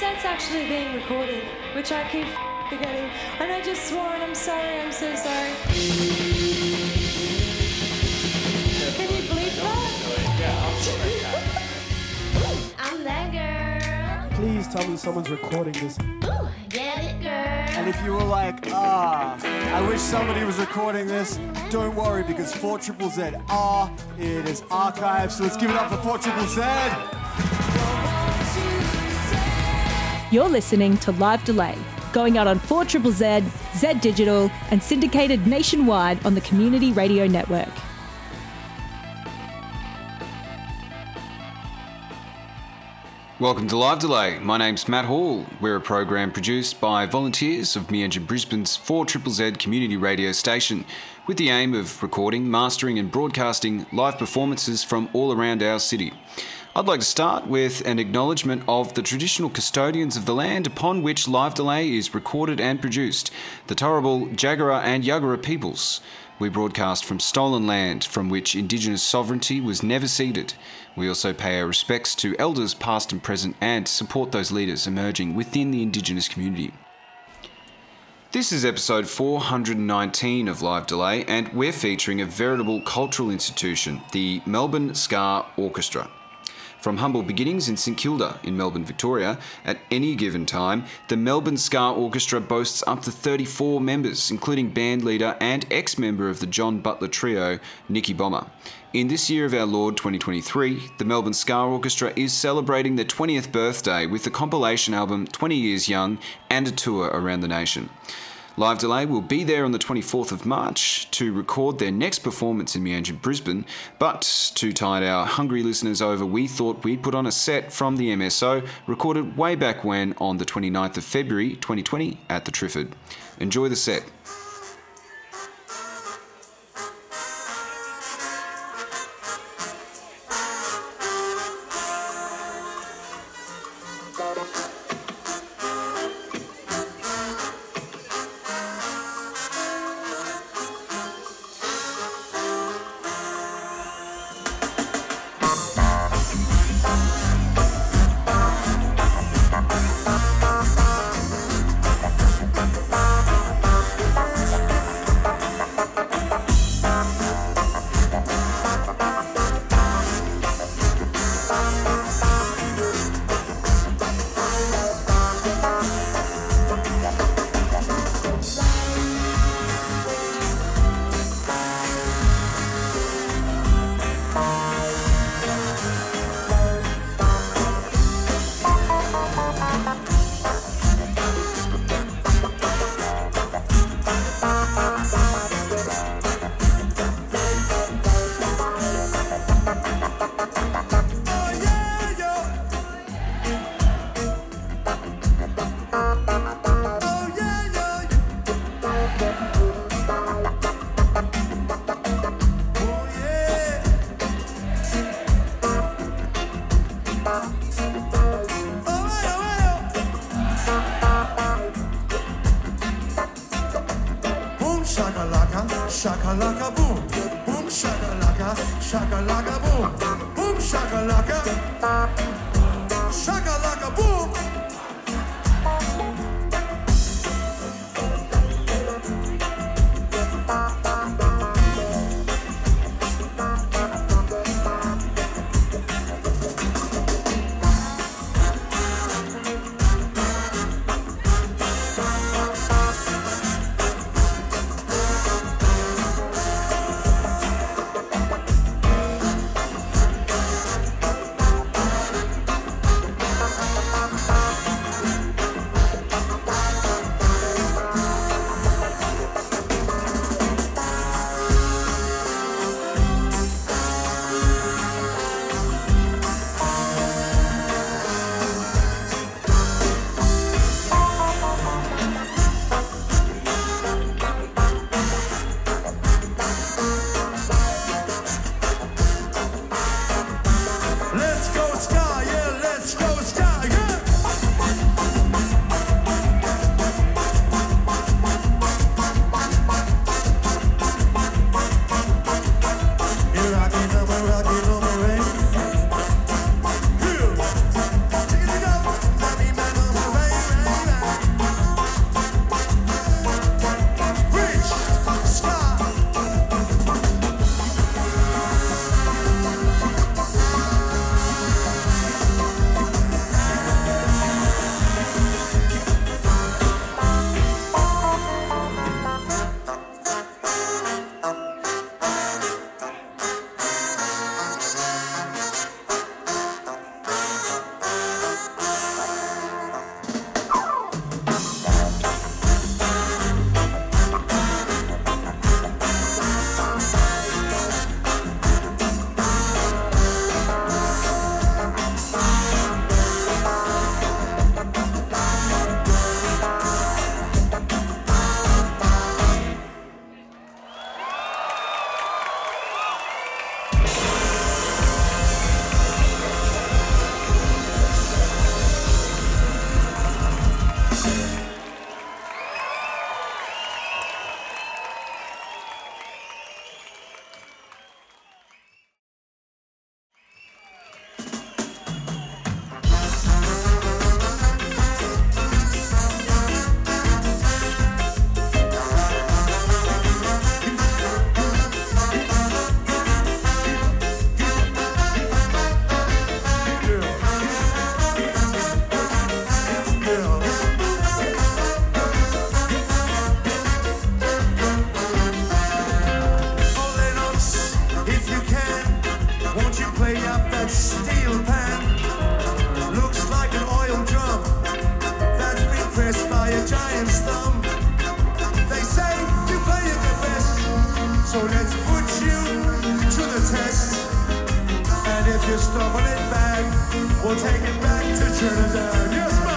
set's actually being recorded, which I keep forgetting. And I just swore and I'm sorry, I'm so sorry. Can you believe that? I'm that girl. Please tell me someone's recording this. Ooh, get it, girl. And if you were like, ah, I wish somebody was recording this, don't worry because 4 Triple Z are, it is archived. So let's give it up for 4 Triple Z. You're listening to Live Delay, going out on 4 Triple Z, Z Digital, and syndicated nationwide on the Community Radio Network. Welcome to Live Delay. My name's Matt Hall. We're a program produced by volunteers of Meanjin Brisbane's 4 Triple Z community radio station with the aim of recording, mastering, and broadcasting live performances from all around our city. I'd like to start with an acknowledgement of the traditional custodians of the land upon which Live Delay is recorded and produced, the Turrbal, Jagera, and Yuggera peoples. We broadcast from stolen land from which Indigenous sovereignty was never ceded. We also pay our respects to elders past and present and support those leaders emerging within the Indigenous community. This is episode 419 of Live Delay, and we're featuring a veritable cultural institution, the Melbourne Ska Orchestra. From humble beginnings in St Kilda in Melbourne, Victoria, at any given time, the Melbourne Ska Orchestra boasts up to 34 members, including band leader and ex member of the John Butler Trio, Nicky Bomba. In this year of our Lord 2023, the Melbourne Ska Orchestra is celebrating their 20th birthday with the compilation album 20 Years Young and a tour around the nation. Live Delay will be there on the 24th of March to record their next performance in Meanjin, Brisbane. But to tide our hungry listeners over, we thought we'd put on a set from the MSO, recorded way back when on the 29th of February 2020 at the Triffid. Enjoy the set. put you to the test. And if you stumble it back, we'll take it back to Trinidad. Yes,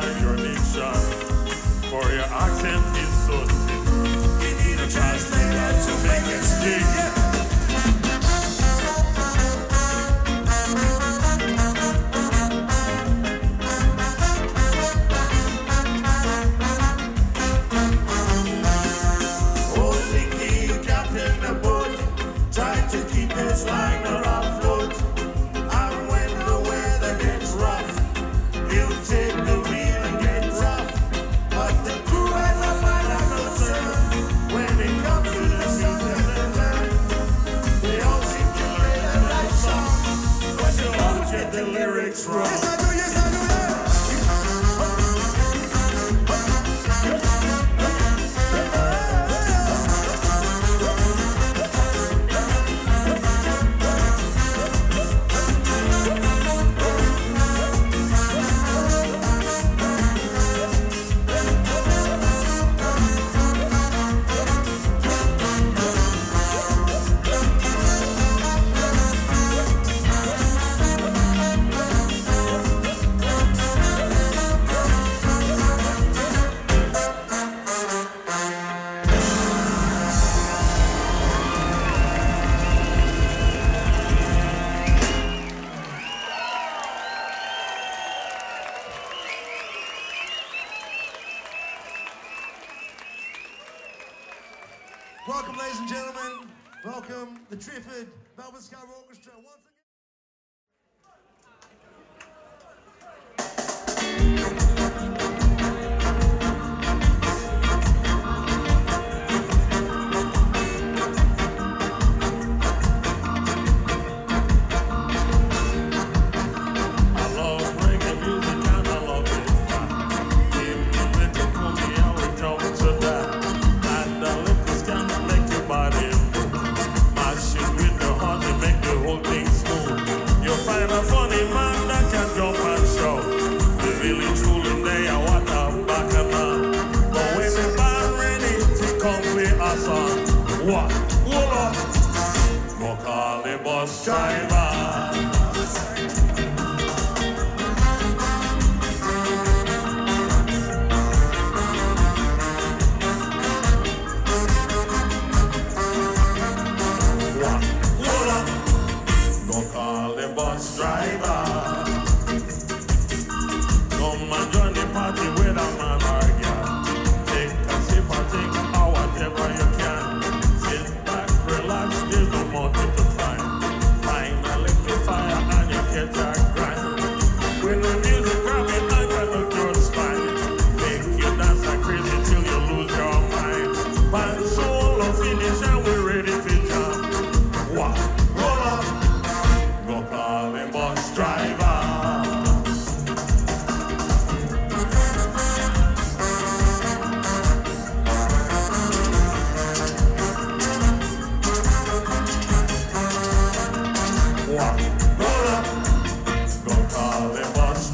find your diction, uh, for your accent is so sweet. We need a translator to make it stick. All it was.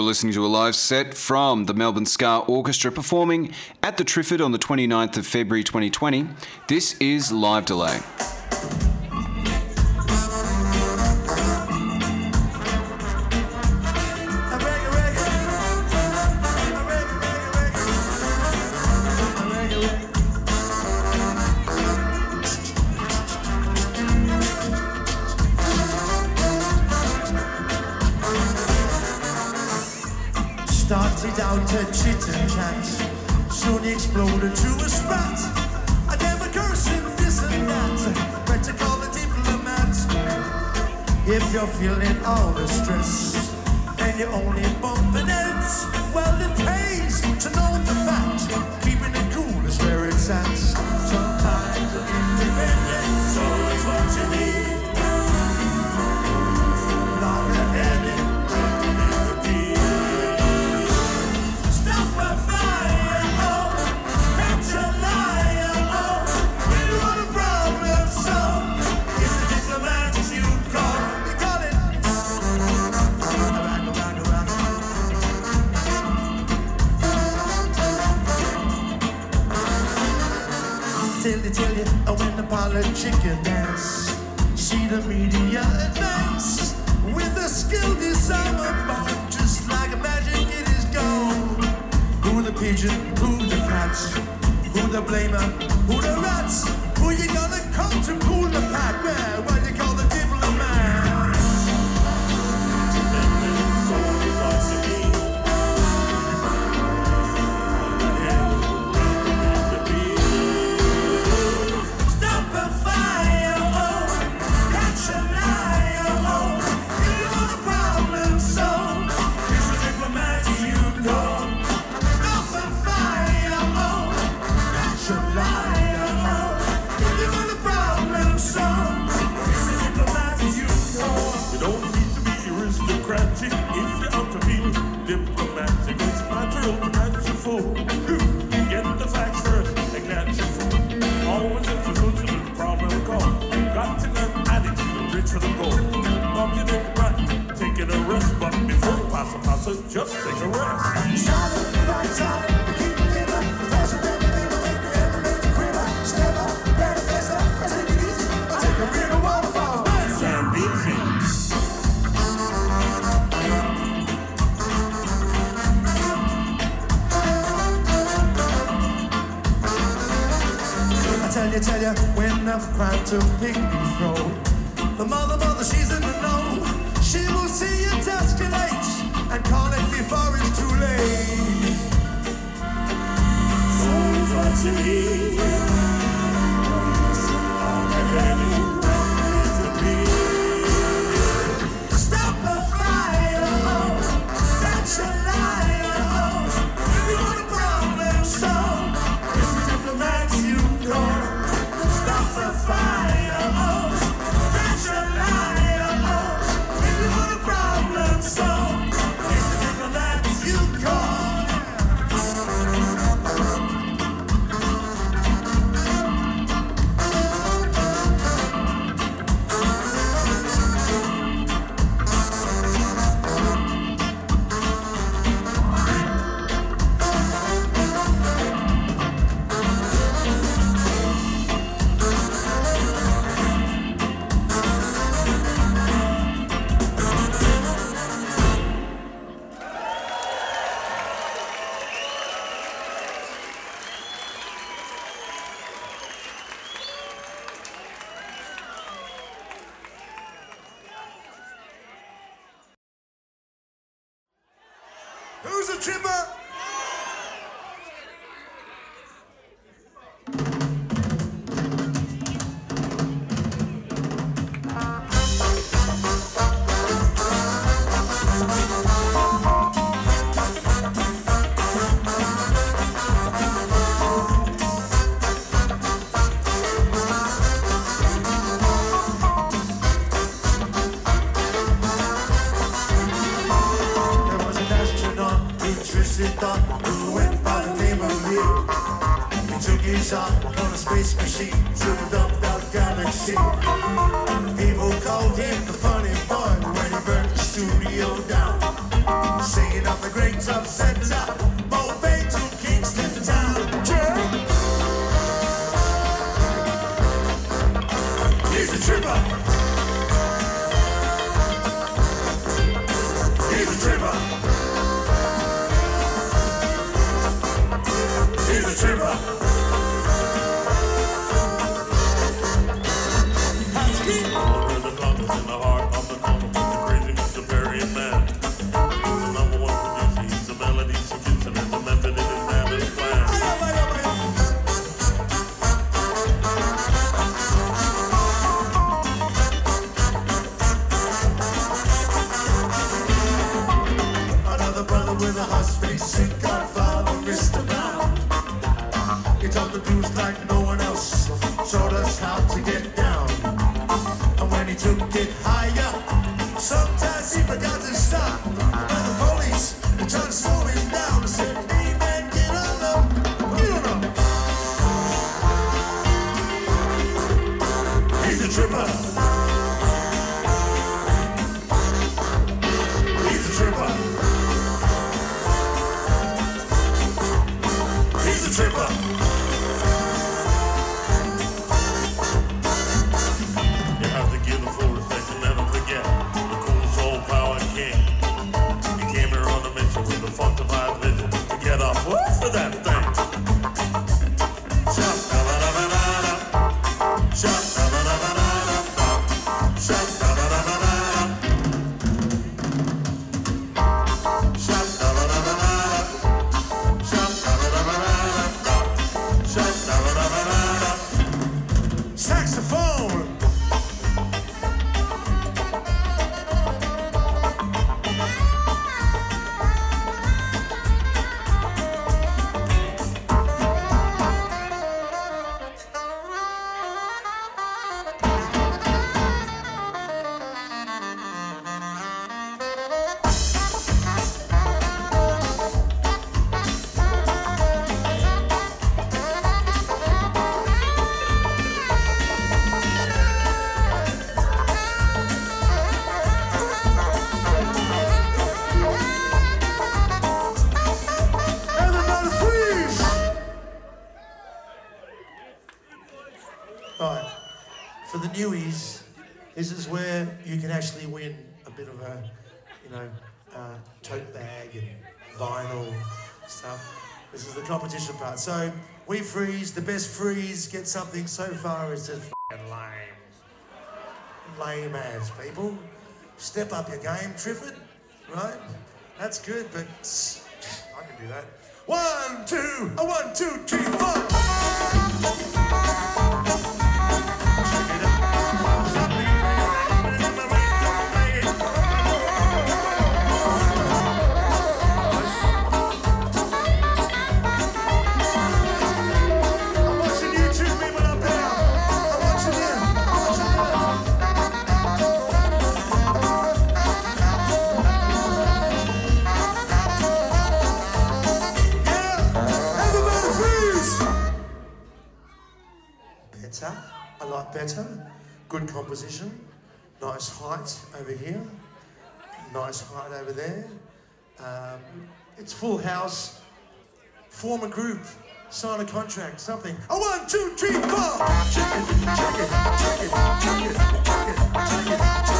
You're listening to a live set from the Melbourne Ska Orchestra performing at the Triffid on the 29th of February 2020. This is Live Delay. This is the competition part. So we freeze, the best freeze, get something so far is just lame. Lame ass people. Step up your game, Triffid, right? That's good, but I can do that. One, two, a one, two, three, four. Better. Good composition. Nice height over here. Nice height over there. Um, it's full house. Form a group. Sign a contract. Something. A one, two, three, four. Check it, check it, check it, check it, check it, check it, check it,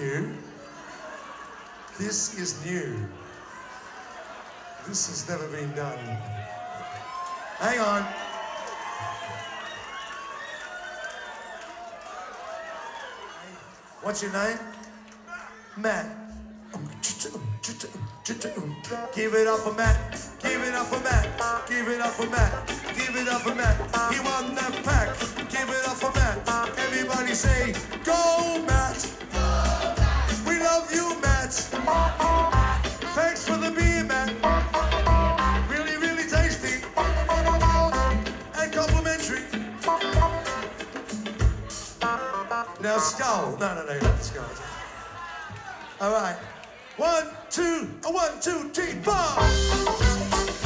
new. This is new. This has never been done. Hang on. What's your name? Matt. Give it up for Matt. Give it up for Matt. Give it up for Matt. Give it up for Matt. He won that pack. Give it up for Matt. Everybody say, Go, Matt. We love you, Matt. Thanks for the beer, Matt. Really, really tasty and complimentary. Now, skull. No, no, no, not skull. All right. One, two, one, two, three, four.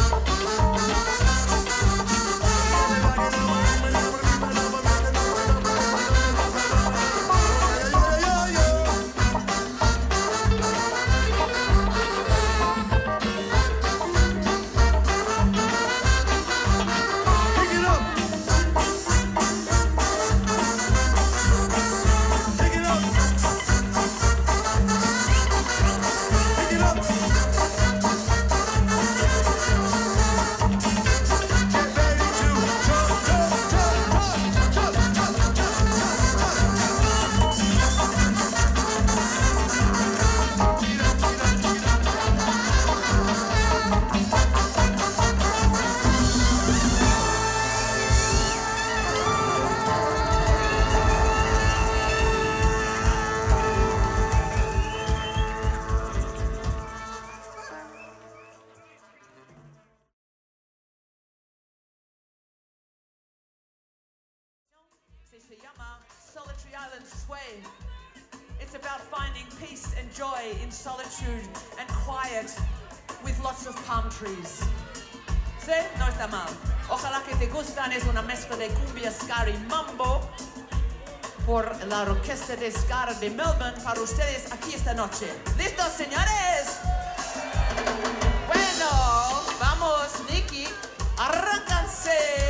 solitude and quiet with lots of palm trees. ¿Sí? No está mal. Ojalá que te gustan. Es una mezcla de cumbia, ska y mambo por la Orquesta de Ska de Melbourne para ustedes aquí esta noche. ¿Listos, señores? Bueno, vamos, Nicky. Arrácanse.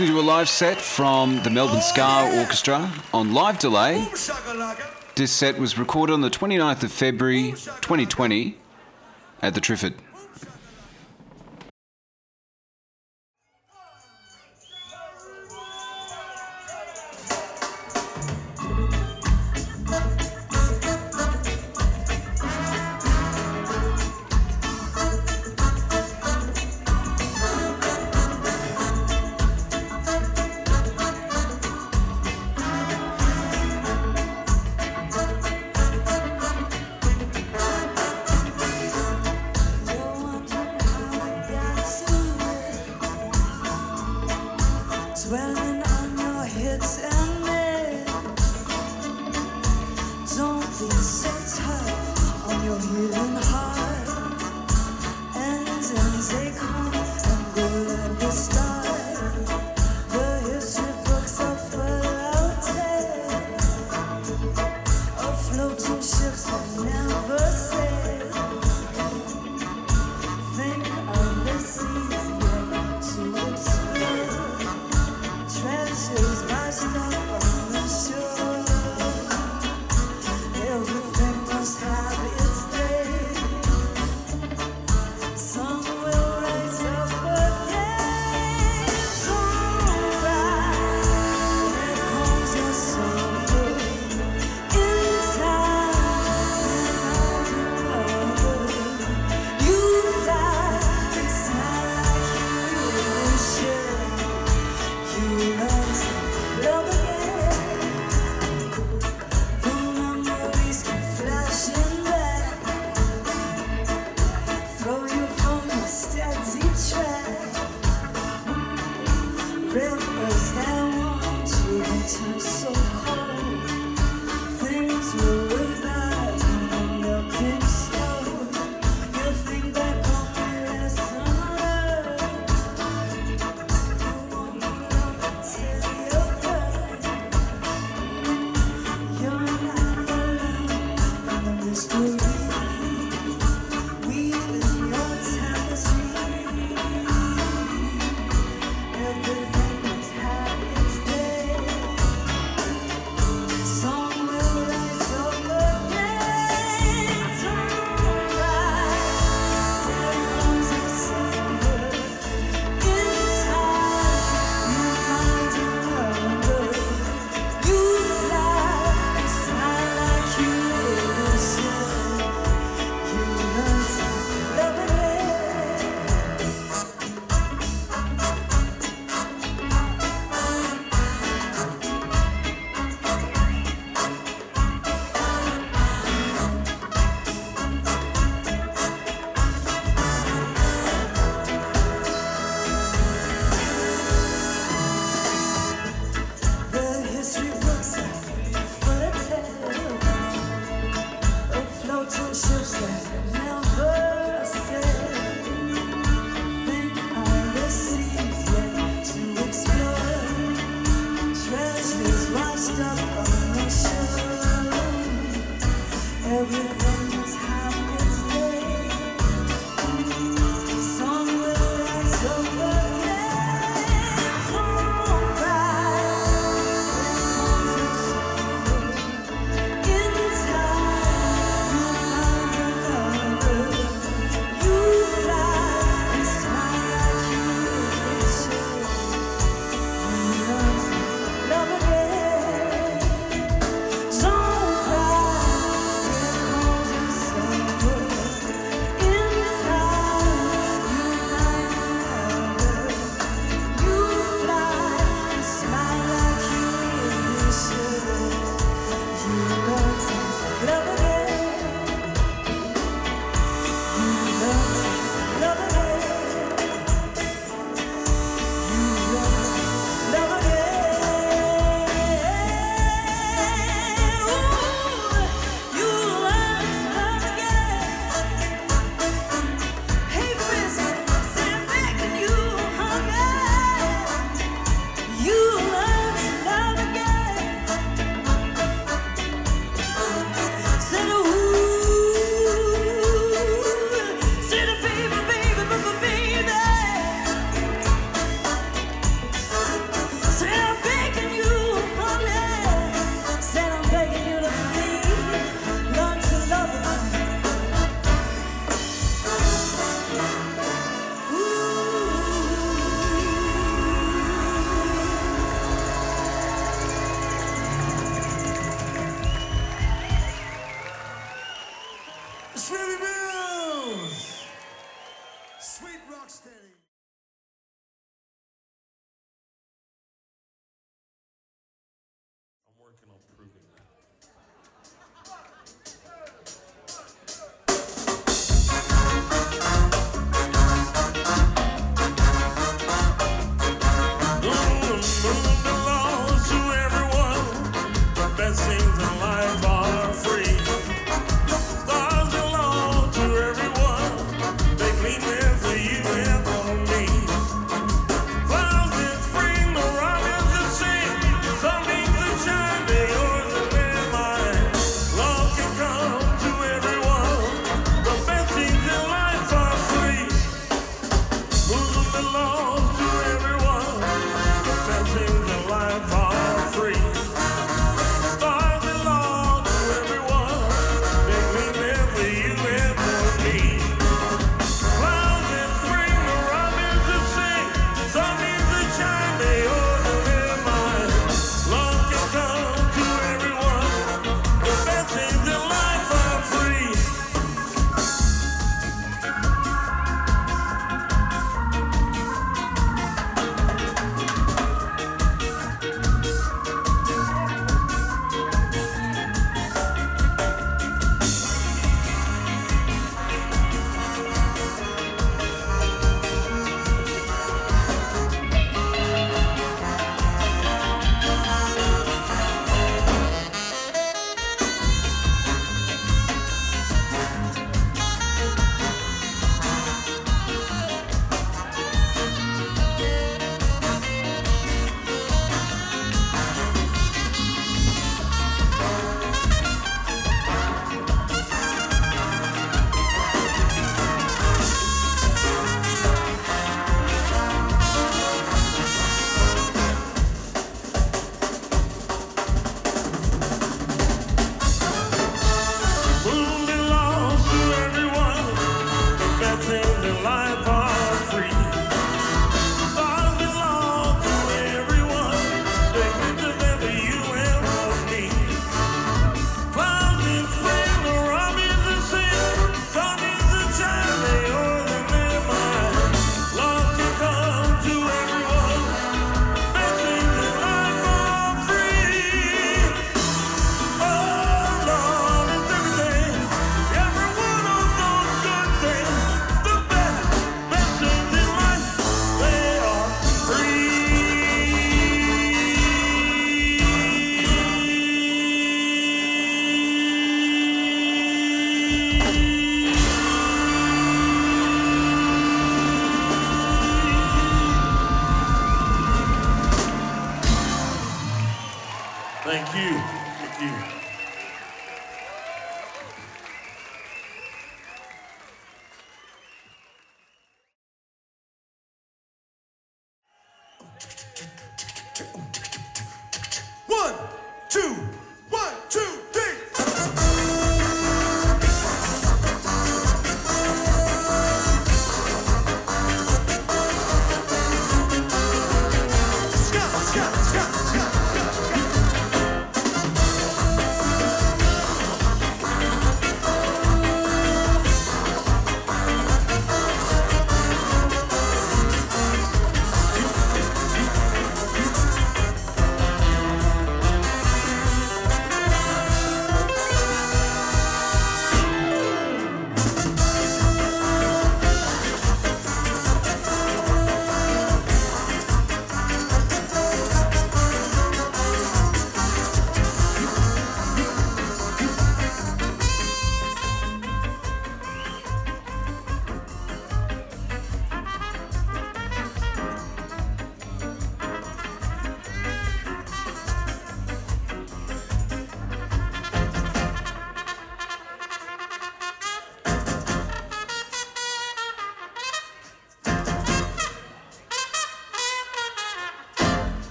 Listening to a live set from the Melbourne Ska Orchestra on live delay. This set was recorded on the 29th of February 2020 at the Triffid.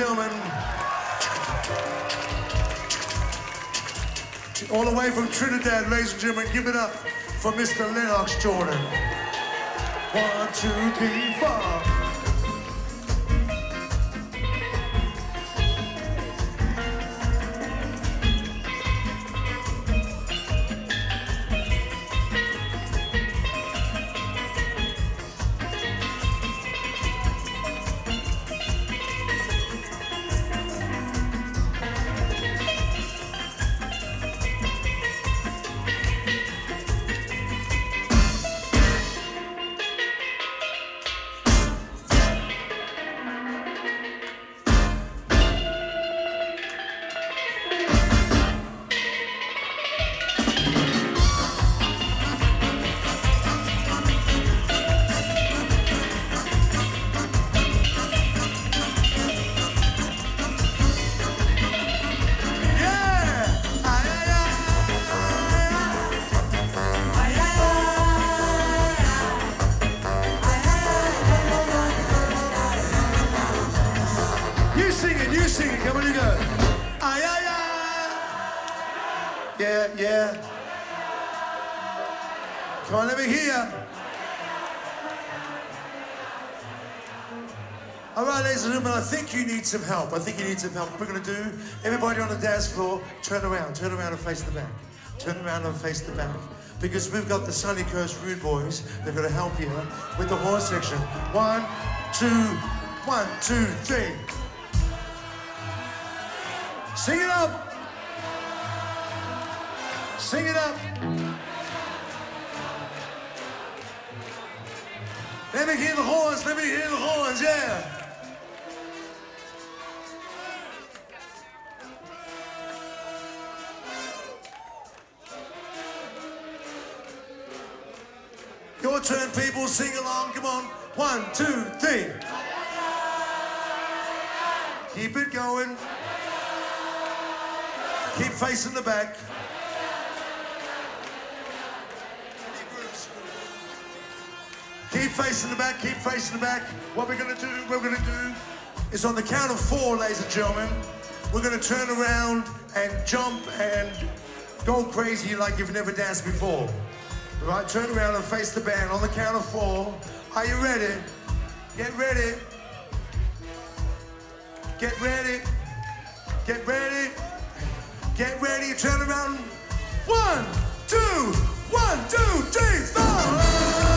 Gentlemen. All the way from Trinidad, ladies and gentlemen, give it up for Mr. Lennox Jordan. One, two, three, four. Some help. I think you need some help. We're going to do, everybody on the dance floor, turn around, turn around and face the back. Turn around and face the back. Because we've got the Sunny Coast Rude Boys. They're going to help you with the horn section. One, two, one, two, three. Sing it up. Sing it up. Let me hear the horns. Let me hear the horns. Yeah. People. Sing along. Come on. One, two, three. Keep it going. Keep facing the back. Keep facing the back, keep facing the back. What we're gonna do, we're gonna do is on the count of four, ladies and gentlemen, we're gonna turn around and jump and go crazy like you've never danced before. Right, turn around and face the band on the count of four. Are you ready? Get ready. Get ready. Get ready. Get ready, turn around. One, two, one, two, three, four.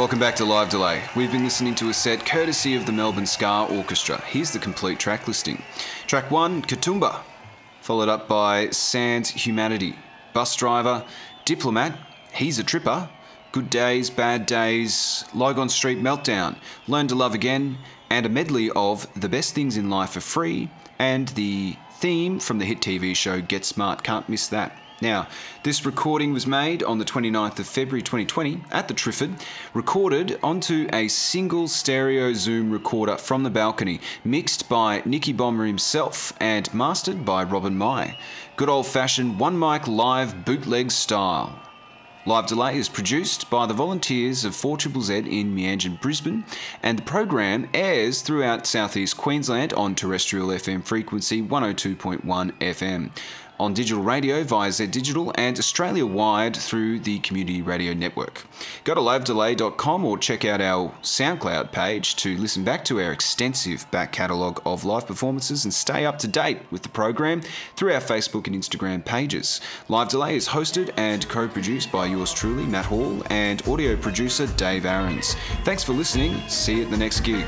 Welcome back to Live Delay. We've been listening to a set courtesy of the Melbourne Ska Orchestra. Here's the complete track listing. Track 1, Katoomba, followed up by Sans Humanity, Bus Driver, Diplomat, He's a Tripper, Good Days, Bad Days, Logon Street Meltdown, Learn to Love Again, and a medley of The Best Things in Life are Free, and the theme from the hit TV show Get Smart, can't miss that. Now, this recording was made on the 29th of February 2020 at the Triffid, recorded onto a single stereo zoom recorder from the balcony, mixed by Nicky Bomba himself and mastered by Robin Mai. Good old fashioned one mic live bootleg style. Live Delay is produced by the volunteers of 4ZZZ in Meanjin, Brisbane, and the program airs throughout southeast Queensland on terrestrial FM frequency 102.1 FM. On digital radio via Zed Digital and Australia wide through the Community Radio Network. Go to livedelay.com or check out our SoundCloud page to listen back to our extensive back catalogue of live performances and stay up to date with the program through our Facebook and Instagram pages. Live Delay is hosted and co produced by yours truly, Matt Hall, and audio producer Dave Arens. Thanks for listening. See you at the next gig.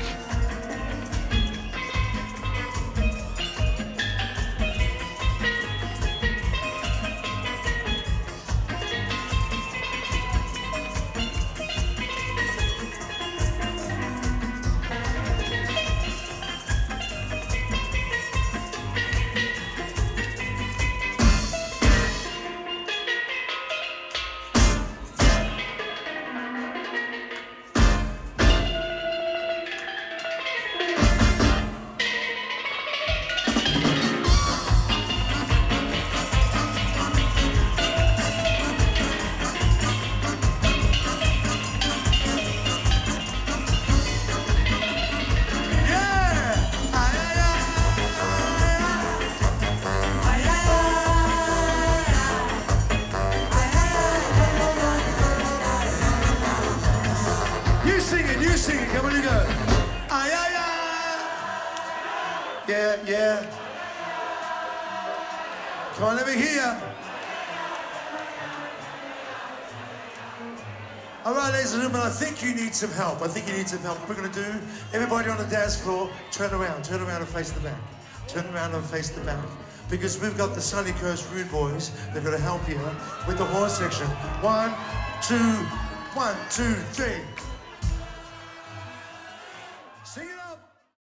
Help. I think you need some help. We're going to do, everybody on the dance floor, turn around, turn around and face the back. Turn around and face the back. Because we've got the Sunny Coast Rude Boys. They're going to help you with the horn section. One, two, one, two, three.